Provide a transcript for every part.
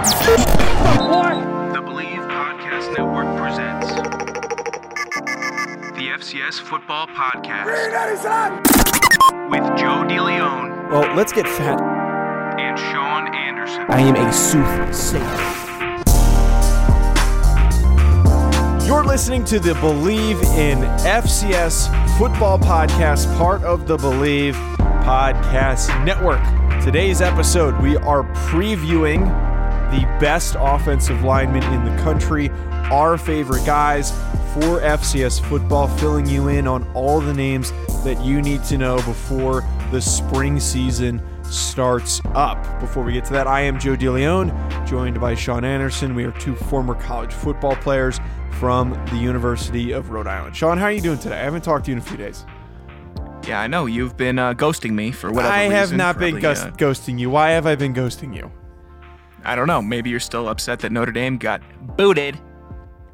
The Bleav Podcast Network presents the FCS Football Podcast with Joe DeLeon Well, let's get fat. and Sean Anderson. I am a soothsayer. You're listening to the Bleav in FCS Football Podcast, part of the Bleav Podcast Network. Today's episode, we are previewing the best offensive linemen in the country, our favorite guys for FCS football, filling you in on all the names that you need to know before the spring season starts up. Before we get to that, I am Joe DeLeon, joined by Sean Anderson. We are two former college football players from the University of Rhode Island. Sean, how are you doing today? I haven't talked to you in a few days. Yeah, I know you've been uh, ghosting me for whatever I have reason, not been probably, ghost- uh, ghosting you. Why have I been ghosting you? I don't know. Maybe you're still upset that Notre Dame got booted.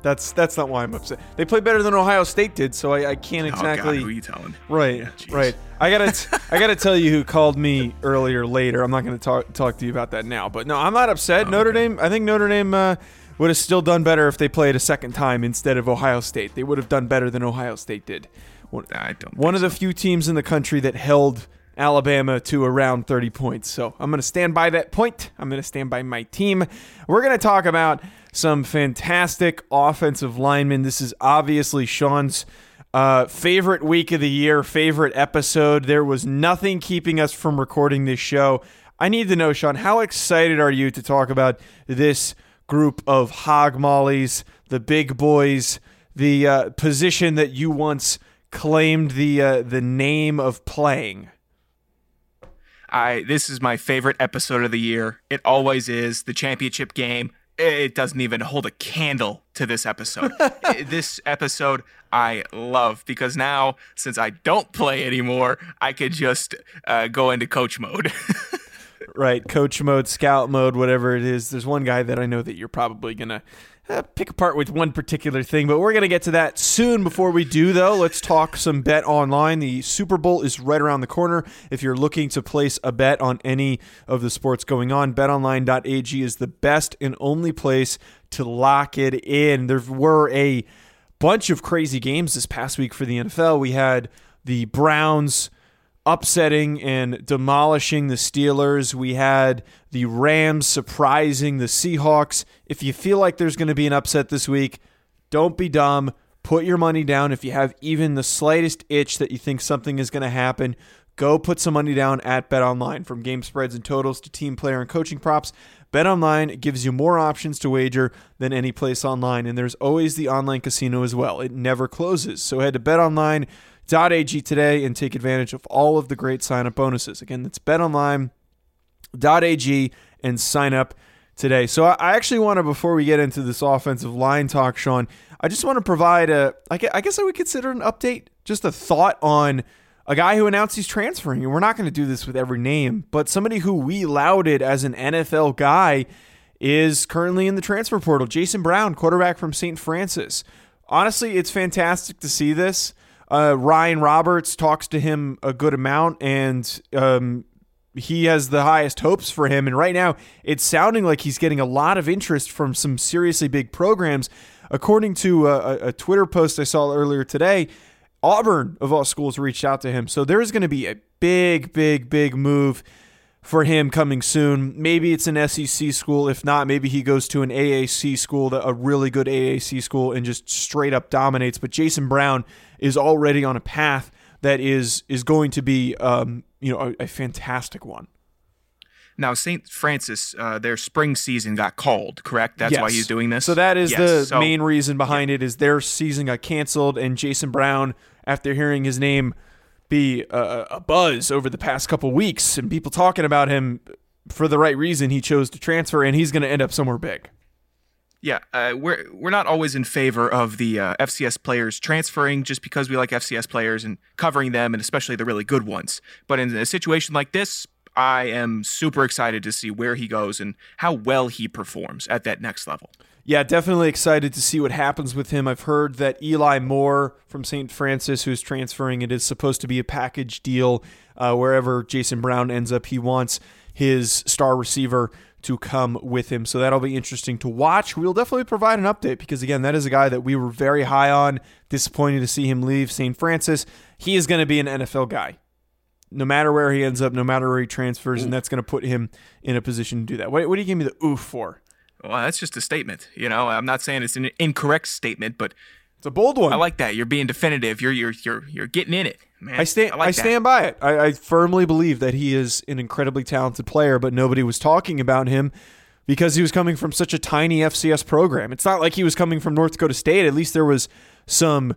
That's that's not why I'm upset. They played better than Ohio State did, so I, I can't exactly. Oh God, who are you telling? Right, Yeah, right. I gotta, t- I gotta tell you who called me earlier. Later, I'm not gonna talk talk to you about that now. But no, I'm not upset. Notre okay. Dame. I think Notre Dame uh, would have still done better if they played a second time instead of Ohio State. They would have done better than Ohio State did. One, I don't. one of think the few teams in the country that held Alabama to around 30 points. So I'm going to stand by that point. I'm going to stand by my team. We're going to talk about some fantastic offensive linemen. This is obviously Sean's uh, favorite week of the year, favorite episode. There was nothing keeping us from recording this show. I need to know, Sean, how excited are you to talk about this group of hog mollies, the big boys, the uh, position that you once claimed the uh, the name of playing? I this is my favorite episode of the year. It always is. The championship game. It doesn't even hold a candle to this episode. This episode I love because now, since I don't play anymore, I could just uh, go into coach mode. right coach mode scout mode whatever it is there's one guy that i know that you're probably gonna uh, pick apart with one particular thing but we're gonna get to that soon. Before we do though let's talk some bet online. The super bowl is right around the corner. If you're looking to place a bet on any of the sports going on betonline.ag is the best and only place to lock it in. There were a bunch of crazy games this past week for the nfl we had the browns upsetting and demolishing the Steelers. We had the Rams surprising the Seahawks. If you feel like there's going to be an upset this week, don't be dumb. Put your money down. If you have even the slightest itch that you think something is going to happen, go put some money down at BetOnline. From game spreads and totals to team player and coaching props, BetOnline gives you more options to wager than any place online, and there's always the online casino as well. It never closes. So head to BetOnline betonline.ag today and take advantage of all of the great sign up bonuses. Again, that's betonline.ag and sign up today. So I actually want to, before we get into this offensive line talk, Sean, I just want to provide a, I guess I would consider an update, just a thought on a guy who announced he's transferring. And we're not going to do this with every name, but somebody who we lauded as an NFL guy is currently in the transfer portal. Jason Brown, quarterback from St. Francis. Honestly, it's fantastic to see this. Uh, Ryan Roberts talks to him a good amount, and um, he has the highest hopes for him. And right now, it's sounding like he's getting a lot of interest from some seriously big programs. According to a, a Twitter post I saw earlier today, Auburn, of all schools, reached out to him. So there's going to be a big, big, big move for him coming soon. Maybe it's an SEC school. If not, maybe he goes to an AAC school, a really good AAC school, and just straight up dominates. But Jason Brown is already on a path that is is going to be, um, you know, a, a fantastic one. now, St. Francis, uh, their spring season got called, correct? That's why he's doing this. So that is Yes, the so- main reason behind it is their season got canceled, and Jason Brown, after hearing his name be a, a buzz over the past couple weeks and people talking about him for the right reason, he chose to transfer, and he's going to end up somewhere big. Yeah, uh, we're we're not always in favor of the uh, FCS players transferring just because we like FCS players and covering them, and especially the really good ones. But in a situation like this, I am super excited to see where he goes and how well he performs at that next level. Yeah, definitely excited to see what happens with him. I've heard that Eli Moore from St. Francis, who's transferring, it is supposed to be a package deal. Uh, wherever Jason Brown ends up, he wants his star receiver to come with him. So that'll be interesting to watch. We'll definitely provide an update because, again, that is a guy that we were very high on. Disappointing to see him leave St. Francis. He is going to be an NFL guy. No matter where he ends up, no matter where he transfers, and that's going to put him in a position to do that. What, what do you give me the oof for? Well, that's just a statement. You know, I'm not saying it's an incorrect statement, but It's a bold one. I like that. You're being definitive. You're you're you're you're getting in it, man. I stand. I, like that. stand by it. I, I firmly believe that he is an incredibly talented player, but nobody was talking about him because he was coming from such a tiny FCS program. It's not like he was coming from North Dakota State. At least there was some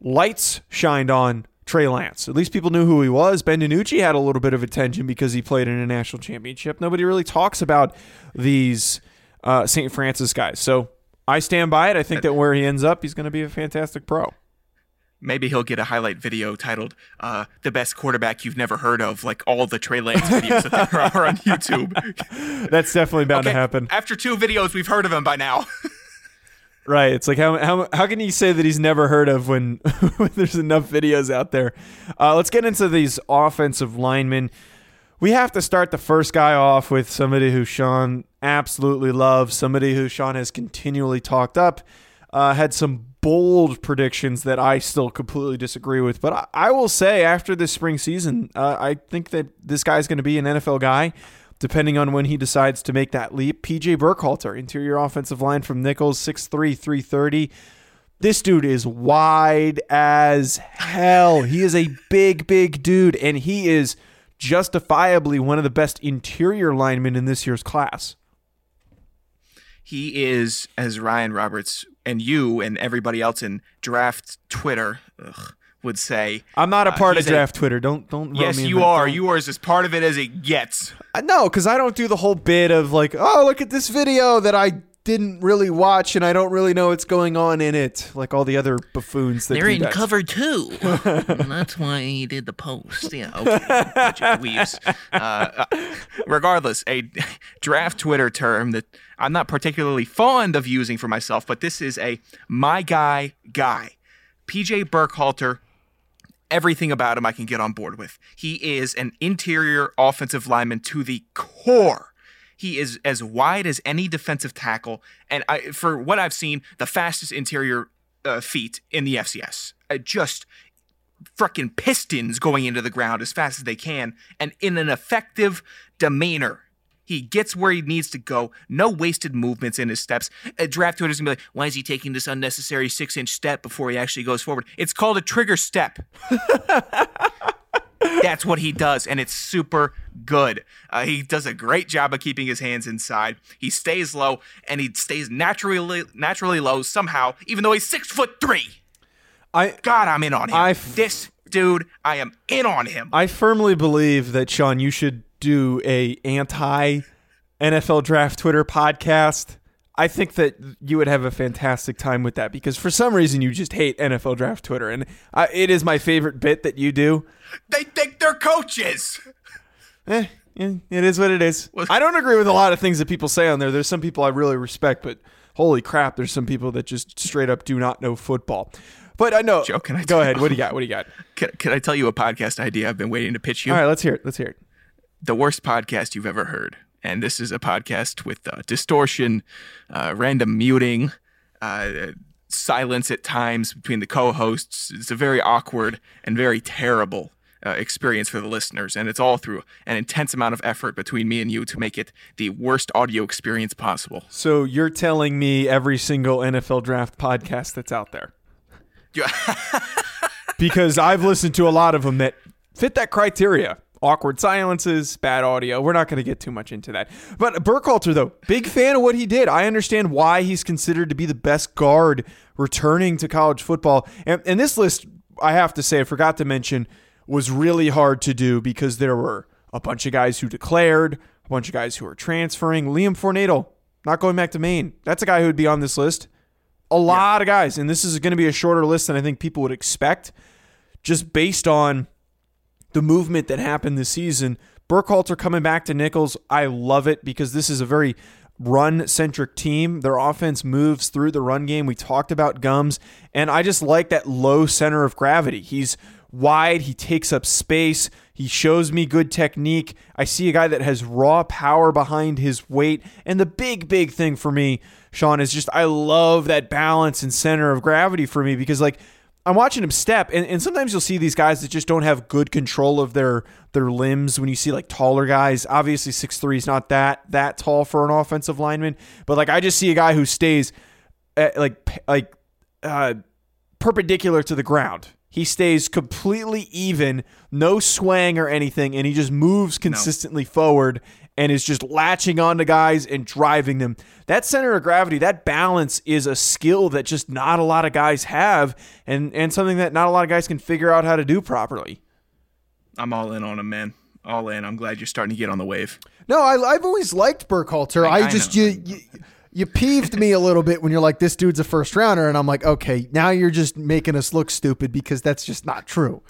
lights shined on Trey Lance. At least people knew who he was. Ben DiNucci had a little bit of attention because he played in a national championship. Nobody really talks about these uh, St. Francis guys. So I stand by it. I think that where he ends up, he's going to be a fantastic pro. Maybe he'll get a highlight video titled uh, "The Best Quarterback You've Never Heard of," like all the Trey Lance videos that there are on YouTube. That's definitely bound to happen. After two videos, we've heard of him by now. Right. It's like how how how can you say that he's never heard of when, when there's enough videos out there? Uh, let's get into these offensive linemen. We have to start the first guy off with somebody who Sean absolutely loves, somebody who Sean has continually talked up. Uh, had some bold predictions that I still completely disagree with, but I, I will say after this spring season, uh, I think that this guy's going to be an NFL guy depending on when he decides to make that leap. PJ Burkhalter, interior offensive line from Nicholls, 6'3, 330. This dude is wide as hell. He is a big, big dude, and he is justifiably one of the best interior linemen in this year's class. he is, as Ryan Roberts and you and everybody else in draft Twitter ugh, would say. I'm not a uh, part of he's a- draft Twitter. Don't don't. Yes, me you are. You are as part of it as it gets. Uh, No, because I don't do the whole bit of like, oh, look at this video that I didn't really watch and I don't really know what's going on in it, like all the other buffoons that They're in that. cover two. That's why he did the post. Yeah, okay. dweebs. Uh, uh, regardless, a draft Twitter term that I'm not particularly fond of using for myself, but this is a my guy guy. PJ Burkhalter, everything about him I can get on board with. He is an interior offensive lineman to the core. He is as wide as any defensive tackle, and I, for what I've seen, the fastest interior uh, feet in the FCS. Uh, just freaking pistons going into the ground as fast as they can and in an effective demeanor. He gets where he needs to go. No wasted movements in his steps. A draft Twitter's gonna be like, why is he taking this unnecessary six inch step before he actually goes forward? It's called a trigger step. That's what he does, and it's super good. Uh, he does a great job of keeping his hands inside. He stays low, and he stays naturally naturally low somehow, even though he's six foot three. I God, I'm in on him. I f- this dude, I am in on him. I firmly believe that Sean, you should do a anti NFL draft Twitter podcast. I think that you would have a fantastic time with that because for some reason you just hate NFL draft Twitter, and I, it is my favorite bit that you do. they think they're coaches. Eh, yeah, it is what it is. I don't agree with a lot of things that people say on there. There's some people I really respect, but holy crap, there's some people that just straight up do not know football. But I know. Joe, can I go ahead? What do you got? What do you got? Can, can I tell you a podcast idea I've been waiting to pitch you? All right, let's hear it. Let's hear it. the worst podcast you've ever heard. And this is a podcast with uh, distortion, uh, random muting, uh, silence at times between the co hosts. It's a very awkward and very terrible uh, experience for the listeners. And it's all through an intense amount of effort between me and you to make it the worst audio experience possible. So you're telling me every single NFL draft podcast that's out there? Yeah. because I've listened to a lot of them that fit that criteria. Awkward silences, bad audio. We're not going to get too much into that. But Burkhalter, though, big fan of what he did. I understand why he's considered to be the best guard returning to college football. And, and this list, I have to say, I forgot to mention, was really hard to do because there were a bunch of guys who declared, a bunch of guys who are transferring. Liam Fornadel, not going back to Maine. That's a guy who would be on this list. A lot of guys, and this is going to be a shorter list than I think people would expect, just based on the movement that happened this season. Burkhalter coming back to Nicholls, I love it because this is a very run centric team. Their offense moves through the run game. We talked about Gums, and I just like that low center of gravity. He's wide, he takes up space, he shows me good technique. I see a guy that has raw power behind his weight. And the big, big thing for me, Sean, is just I love that balance and center of gravity for me because, like, I'm watching him step, and, and sometimes you'll see these guys that just don't have good control of their their limbs. When you see like taller guys, obviously six three is not that that tall for an offensive lineman, but like I just see a guy who stays at, like like uh, perpendicular to the ground. He stays completely even, no swaying or anything, and he just moves consistently forward and is just latching onto guys and driving them. That center of gravity, that balance is a skill that just not a lot of guys have and and something that not a lot of guys can figure out how to do properly. I'm all in on him, man. All in. I'm glad you're starting to get on the wave. No, I, I've always liked Burkhalter. I, I- I just know. you, you you peeved me a little bit when you're like, this dude's a first rounder, and I'm like, okay, now you're just making us look stupid because that's just not true.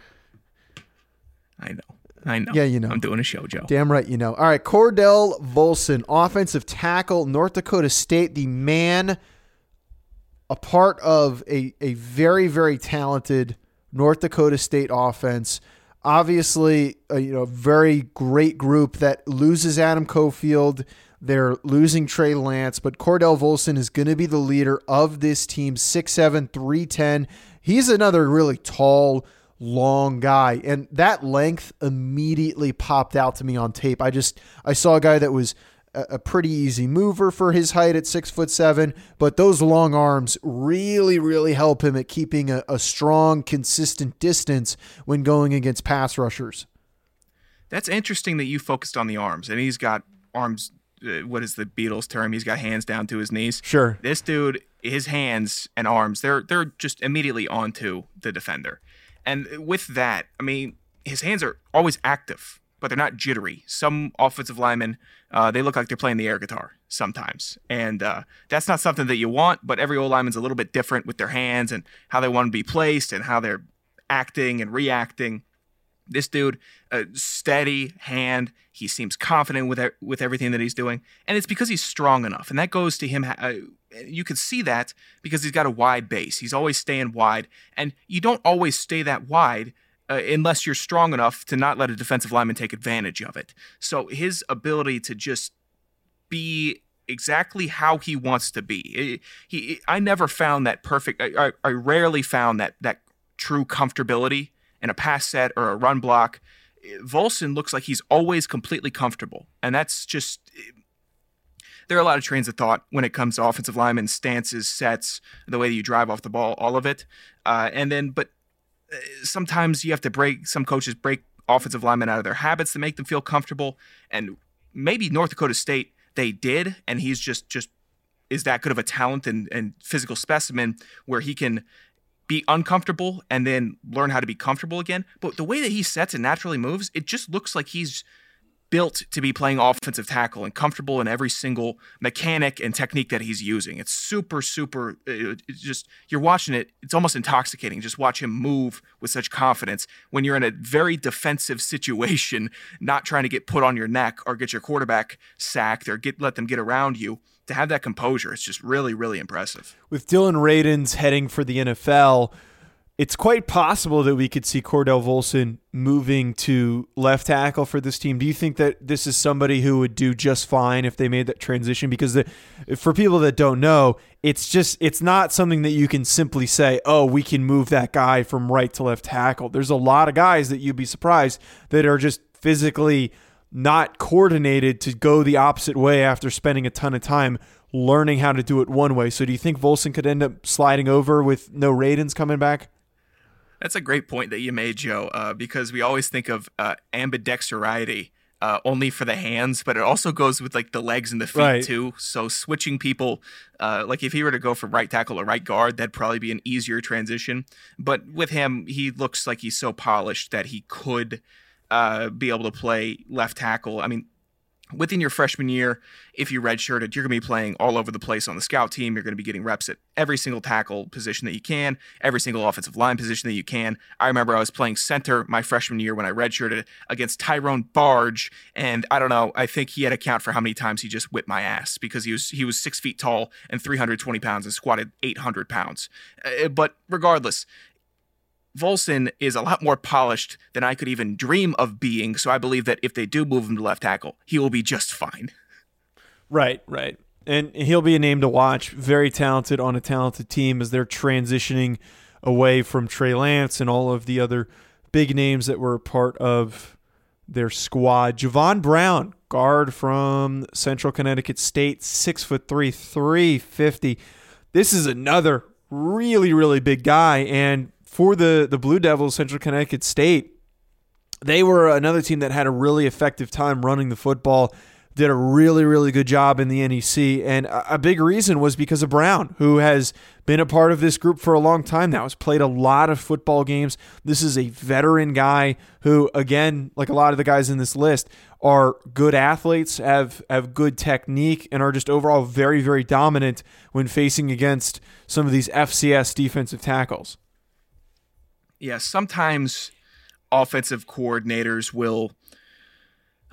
I know. I know. Yeah, you know. I'm doing a show, Joe. Damn right, you know. All right, Cordell Volson, offensive tackle, North Dakota State, the man, a part of a, a very, very talented North Dakota State offense. Obviously, a, you know, very great group that loses Adam Cofield. They're losing Trey Lance, but Cordell Volson is going to be the leader of this team, 6'7, 310. He's another really tall, long guy and that length immediately popped out to me on tape i just i saw a guy that was a, a pretty easy mover for his height at six foot seven but those long arms really really help him at keeping a, a strong consistent distance when going against pass rushers That's interesting that you focused on the arms, and he's got arms. Uh, what is the Beatles term? He's got hands down to his knees. Sure. This dude, his hands and arms, they're they're just immediately onto the defender, and with that, I mean, his hands are always active, but they're not jittery. Some offensive linemen, uh, they look like they're playing the air guitar sometimes, and uh, that's not something that you want. But every old lineman's a little bit different with their hands and how they want to be placed and how they're acting and reacting. This dude, a steady hand. He seems confident with with everything that he's doing, and it's because he's strong enough. And that goes to him. Uh, you can see that because he's got a wide base. He's always staying wide, and you don't always stay that wide uh, unless you're strong enough to not let a defensive lineman take advantage of it. So his ability to just be exactly how he wants to be. He, he I never found that perfect. I, I, I rarely found that that true comfortability in a pass set or a run block. Volson looks like he's always completely comfortable, and that's just. There are a lot of trains of thought when it comes to offensive linemen, stances, sets, the way that you drive off the ball, all of it. Uh, and then, but uh, sometimes you have to break. Some coaches break offensive linemen out of their habits to make them feel comfortable. And maybe North Dakota State they did, and he's just just is that good of a talent and, and physical specimen where he can be uncomfortable and then learn how to be comfortable again. But the way that he sets and naturally moves, it just looks like he's built to be playing offensive tackle and comfortable in every single mechanic and technique that he's using. It's super, super. uh, It's just you're watching it. It's almost intoxicating. Just watch him move with such confidence when you're in a very defensive situation, not trying to get put on your neck or get your quarterback sacked or get let them get around you. To have that composure, it's just really, really impressive. With Dillon Radunz heading for the NFL, it's quite possible that we could see Cordell Volson moving to left tackle for this team. Do you think that this is somebody who would do just fine if they made that transition? Because the, for people that don't know, it's just it's not something that you can simply say, "Oh, we can move that guy from right to left tackle." There's a lot of guys that you'd be surprised that are just physically not coordinated to go the opposite way after spending a ton of time learning how to do it one way. So do you think Volson could end up sliding over with no Radunz coming back? That's a great point that you made, Joe, uh, because we always think of uh, ambidexterity uh, only for the hands, but it also goes with like the legs and the feet Right. too. So switching people, uh, like if he were to go from right tackle to right guard, that'd probably be an easier transition. But with him, he looks like he's so polished that he could uh, be able to play left tackle. I mean, within your freshman year, if you redshirted, you're going to be playing all over the place on the scout team. You're going to be getting reps at every single tackle position that you can, every single offensive line position that you can. I remember I was playing center my freshman year when I redshirted against Tyrone Barge, and I don't know, I think he had a count for how many times he just whipped my ass because he was he was six feet tall and 320 pounds and squatted 800 pounds. Uh, but regardless, Volson is a lot more polished than I could even dream of being, so I believe that if they do move him to left tackle, he will be just fine. Right, right. And he'll be a name to watch. Very talented on a talented team as they're transitioning away from Trey Lance and all of the other big names that were part of their squad. Javon Brown, guard from Central Connecticut State, six foot three, three fifty. This is another really, really big guy, and for the the Blue Devils, Central Connecticut State, they were another team that had a really effective time running the football. Did a really, really good job in the NEC. And a big reason was because of Brown, who has been a part of this group for a long time now, has played a lot of football games. This is a veteran guy who, again, like a lot of the guys in this list, are good athletes, have, have good technique, and are just overall very, very dominant when facing against some of these FCS defensive tackles yeah, sometimes offensive coordinators will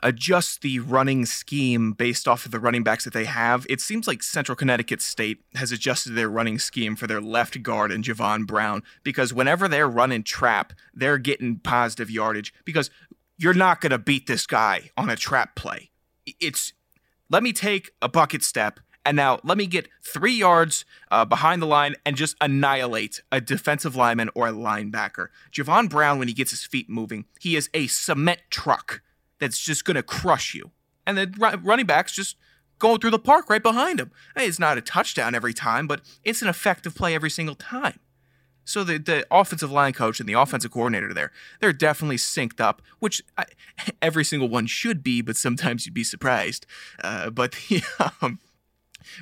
adjust the running scheme based off of the running backs that they have. It seems like Central Connecticut State has adjusted their running scheme for their left guard and Javon Brown because whenever they're running trap, they're getting positive yardage because you're not going to beat this guy on a trap play. It's let me take a bucket step and now let me get three yards uh, behind the line and just annihilate a defensive lineman or a linebacker. Javon Brown, when he gets his feet moving, he is a cement truck that's just going to crush you. And the running backs just going through the park right behind him. It's not a touchdown every time, but it's an effective play every single time. So the, the offensive line coach and the offensive coordinator there, they're definitely synced up, which I, every single one should be, but sometimes you'd be surprised. Uh, but the, um,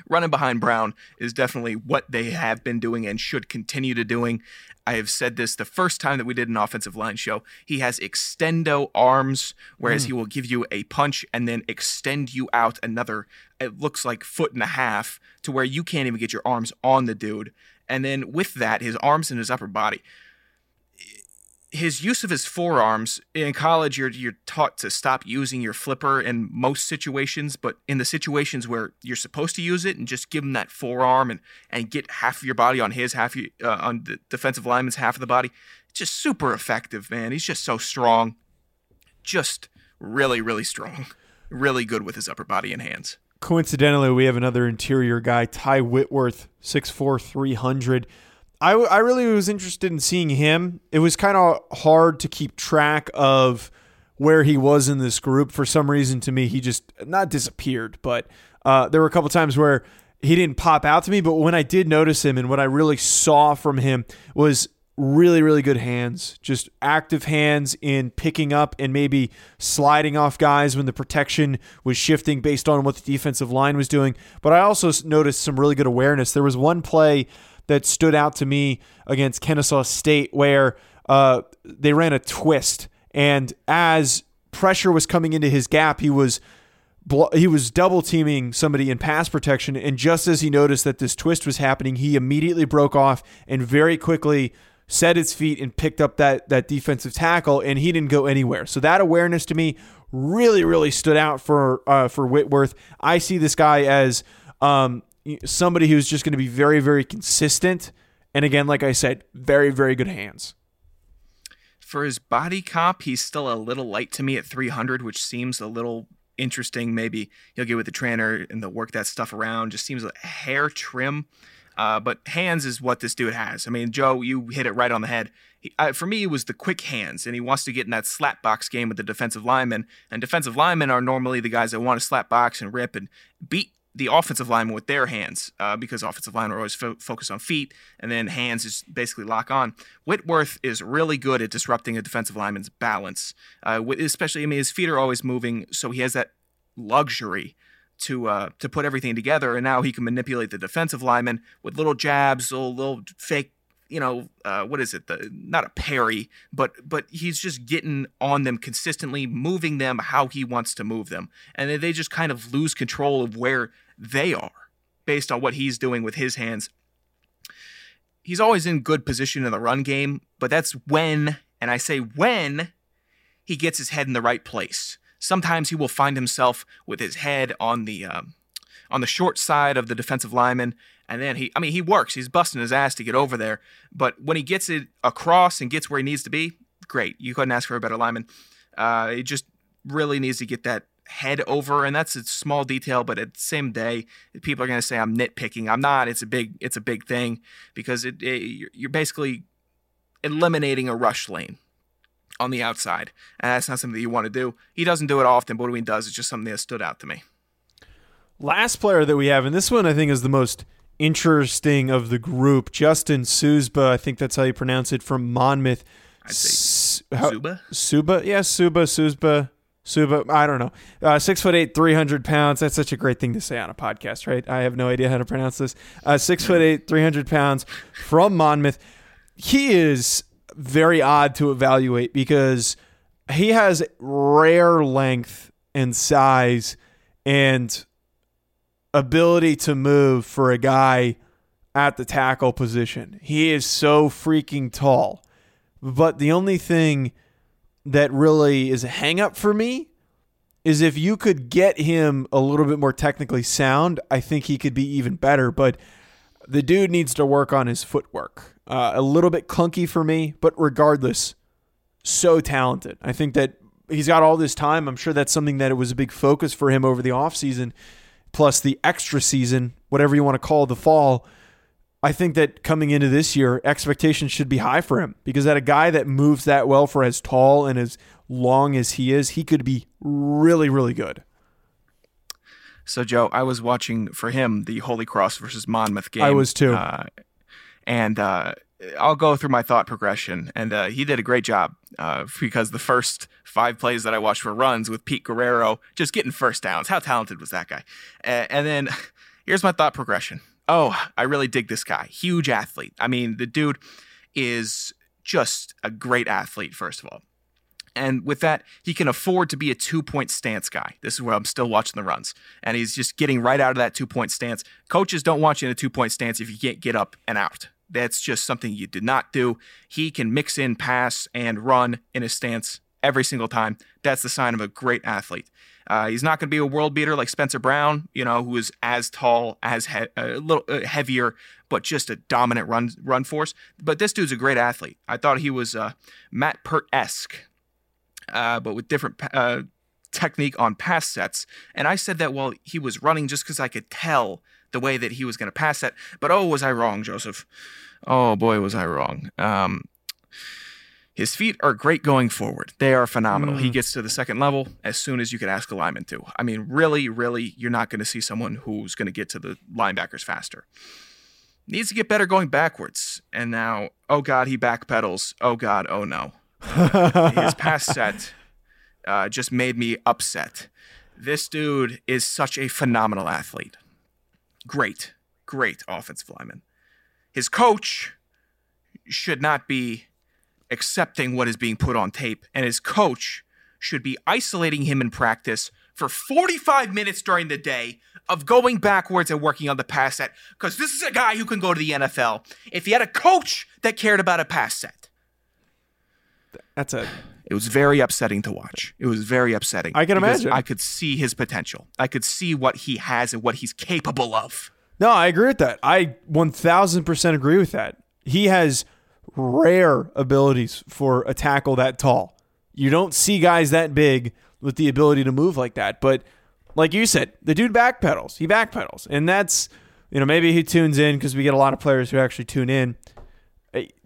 running behind Brown is definitely what they have been doing and should continue to doing. I have said this the first time that we did an offensive line show. He has extendo arms, whereas mm. he will give you a punch and then extend you out another, it looks like foot and a half, to where you can't even get your arms on the dude. And then with that, his arms and his upper body his use of his forearms in college you're you're taught to stop using your flipper in most situations but in the situations where you're supposed to use it and just give him that forearm and and get half of your body on his half uh, on the defensive lineman's half of the body just super effective man. He's just so strong. Just really really strong. Really good with his upper body and hands. Coincidentally we have another interior guy ty whitworth 6'4 300 I, I really was interested in seeing him. It was kind of hard to keep track of where he was in this group. For some reason, to me, he just not disappeared, but uh, there were a couple times where he didn't pop out to me. But when I did notice him, and what I really saw from him was really, really good hands, just active hands in picking up and maybe sliding off guys when the protection was shifting based on what the defensive line was doing. But I also noticed some really good awareness. There was one play that stood out to me against Kennesaw State where uh, they ran a twist, and as pressure was coming into his gap, he was he was double teaming somebody in pass protection, and just as he noticed that this twist was happening, he immediately broke off and very quickly set his feet and picked up that that defensive tackle, and he didn't go anywhere. So that awareness to me really, really stood out for uh, for Whitworth. I see this guy as um, somebody who's just going to be very, very consistent. And again, like I said, very, very good hands. For his body comp, he's still a little light to me at 300, which seems a little interesting. Maybe he'll get with the trainer and they'll work that stuff around. Just seems a hair trim. Uh, but hands is what this dude has. I mean, Joe, you hit it right on the head. He, for me, it was the quick hands, and he wants to get in that slap box game with the defensive linemen. And defensive linemen are normally the guys that want to slap box and rip and beat the offensive lineman with their hands uh, because offensive linemen are always fo- focused on feet and then hands is basically lock on. Whitworth is really good at disrupting a defensive lineman's balance, uh, especially I mean his feet are always moving, so he has that luxury to uh, to put everything together, and now he can manipulate the defensive lineman with little jabs, little, little fake you know, uh, what is it? The not a parry, but but he's just getting on them consistently, moving them how he wants to move them, and they just kind of lose control of where they are based on what he's doing with his hands. He's always in good position in the run game, but that's when, and I say when, he gets his head in the right place. Sometimes he will find himself with his head on the um, on the short side of the defensive lineman, and then he, I mean, he works. He's busting his ass to get over there, but when he gets it across and gets where he needs to be, great. You couldn't ask for a better lineman. Uh, he just really needs to get that head over, and that's a small detail, but at the same day, people are going to say I'm nitpicking. I'm not. It's a big, it's a big thing because it, it you're basically eliminating a rush lane on the outside, and that's not something that you want to do. He doesn't do it often, but when he does, it's just something that stood out to me. Last player that we have, and this one I think is the most interesting of the group, Justin Susba. I think that's how you pronounce it from Monmouth. I'd say S- how- Zuba. Suba, yeah, Suba, Suba. I don't know. Uh, six foot eight, three hundred pounds. That's such a great thing to say on a podcast, right? I have no idea how to pronounce this. Uh, six foot eight, three hundred pounds from Monmouth. He is very odd to evaluate because he has rare length and size and ability to move for a guy at the tackle position. He is so freaking tall. But the only thing that really is a hang up for me is if you could get him a little bit more technically sound, I think he could be even better. But the dude needs to work on his footwork. Uh, a little bit clunky for me, but regardless, so talented. I think that he's got all this time. I'm sure that's something that it was a big focus for him over the offseason, plus the extra season, whatever you want to call the fall. I think that coming into this year, expectations should be high for him because that a guy that moves that well for as tall and as long as he is, he could be really, really good. So, Joe, I was watching for him the Holy Cross versus Monmouth game. I was too. Uh, and uh, I'll go through my thought progression. And uh, he did a great job uh, because the first five plays that I watched were runs with Pete Guerriero just getting first downs. How talented was that guy? And then here's my thought progression. Oh, I really dig this guy. Huge athlete. I mean, the dude is just a great athlete, first of all. And with that, he can afford to be a two point stance guy. This is where I'm still watching the runs. And he's just getting right out of that two point stance. Coaches don't want you in a two point stance if you can't get up and out. That's just something you do not do. He can mix in pass and run in a stance every single time. That's the sign of a great athlete. Uh, he's not going to be a world beater like Spencer Brown, you know, who is as tall, as he- a little uh, heavier, but just a dominant run run force. But this dude's a great athlete. I thought he was uh, Matt Peart esque uh, but with different uh, technique on pass sets. And I said that while he was running, just because I could tell the way that he was going to pass that. But oh, was I wrong, Joseph? Oh boy, was I wrong. Um, his feet are great going forward. They are phenomenal. He gets to the second level as soon as you could ask a lineman to. I mean, really, really, you're not going to see someone who's going to get to the linebackers faster. Needs to get better going backwards. And now, oh God, he backpedals. Oh God, oh no his pass set uh, just made me upset. This dude is such a phenomenal athlete. Great, great offensive lineman. His coach should not be accepting what is being put on tape, and his coach should be isolating him in practice for 45 minutes during the day of going backwards and working on the pass set because this is a guy who can go to the NFL if he had a coach that cared about a pass set. That's a It was very upsetting to watch. It was very upsetting. I can imagine. I could see his potential. I could see what he has and what he's capable of. No, I agree with that. I 1000% agree with that. He has rare abilities for a tackle that tall. You don't see guys that big with the ability to move like that. But like you said, the dude backpedals. He backpedals. And that's, you know, maybe he tunes in because we get a lot of players who actually tune in.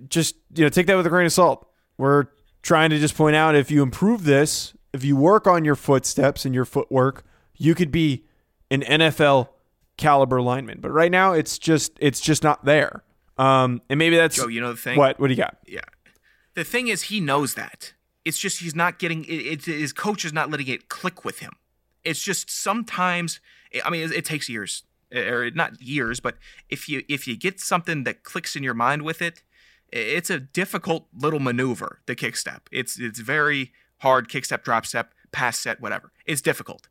Just, you know, take that with a grain of salt. We're trying to just point out if you improve this, if you work on your footsteps and your footwork, you could be an NFL caliber lineman. But right now, it's just it's just not there. Um, and maybe that's Joe, you know the thing? what what do you got? Yeah. The thing is, he knows that. It's just he's not getting. It, it, his coach is not letting it click with him. It's just sometimes. I mean, it, it takes years, or not years, but if you if you get something that clicks in your mind with it, It's a difficult little maneuver, the kick step. It's it's very hard kick step, drop step, pass set, whatever. It's difficult.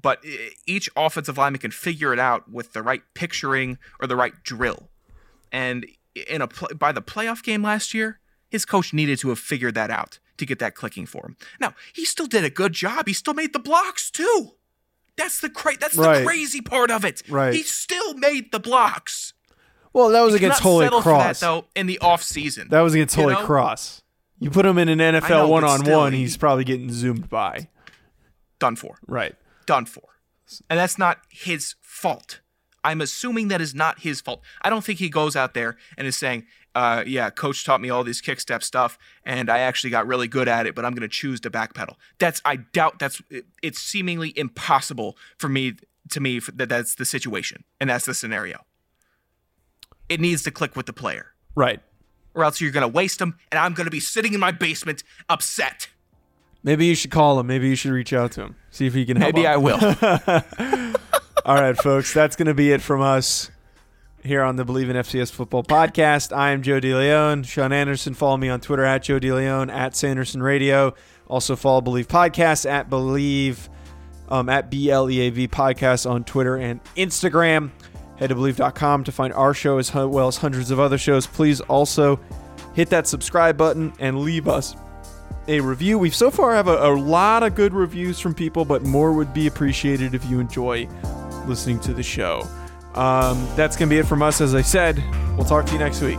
But each offensive lineman can figure it out with the right picturing or the right drill. And in a by the playoff game last year, his coach needed to have figured that out to get that clicking for him. Now, he still did a good job. He still made the blocks too. That's the cra- that's Right. the crazy part of it. Right. He still made the blocks. Well, that was You against Holy Cross. That, though, in the off season. That was against Holy know? Cross. You put him in an NFL one on one, he's probably getting zoomed by. done for. Right. Done for. And that's not his fault. I'm assuming that is not his fault. I don't think he goes out there and is saying, uh, yeah, coach taught me all this kick step stuff and I actually got really good at it, but I'm going to choose to backpedal. That's, I doubt that's, it's seemingly impossible for me, to me, that that's the situation and that's the scenario. It needs to click with the player Right. or else you're going to waste them and I'm going to be sitting in my basement upset. Maybe you should call him. Maybe you should reach out to him. See if he can help. Maybe. I will. All right, folks, that's going to be it from us here on the Bleav in FCS Football podcast. I am Joe DeLeon. Sean Anderson, follow me on Twitter at Joe DeLeon, at Sanderson Radio. Also follow Bleav Podcast at Believe, um, at BLEAV Podcast on Twitter and Instagram. Head to Bleav.com to find our show as well as hundreds of other shows. Please also hit that subscribe button and leave us a review. We've so far have a, a lot of good reviews from people, but more would be appreciated if you enjoy listening to the show. Um, that's going to be it from us. As I said, we'll talk to you next week.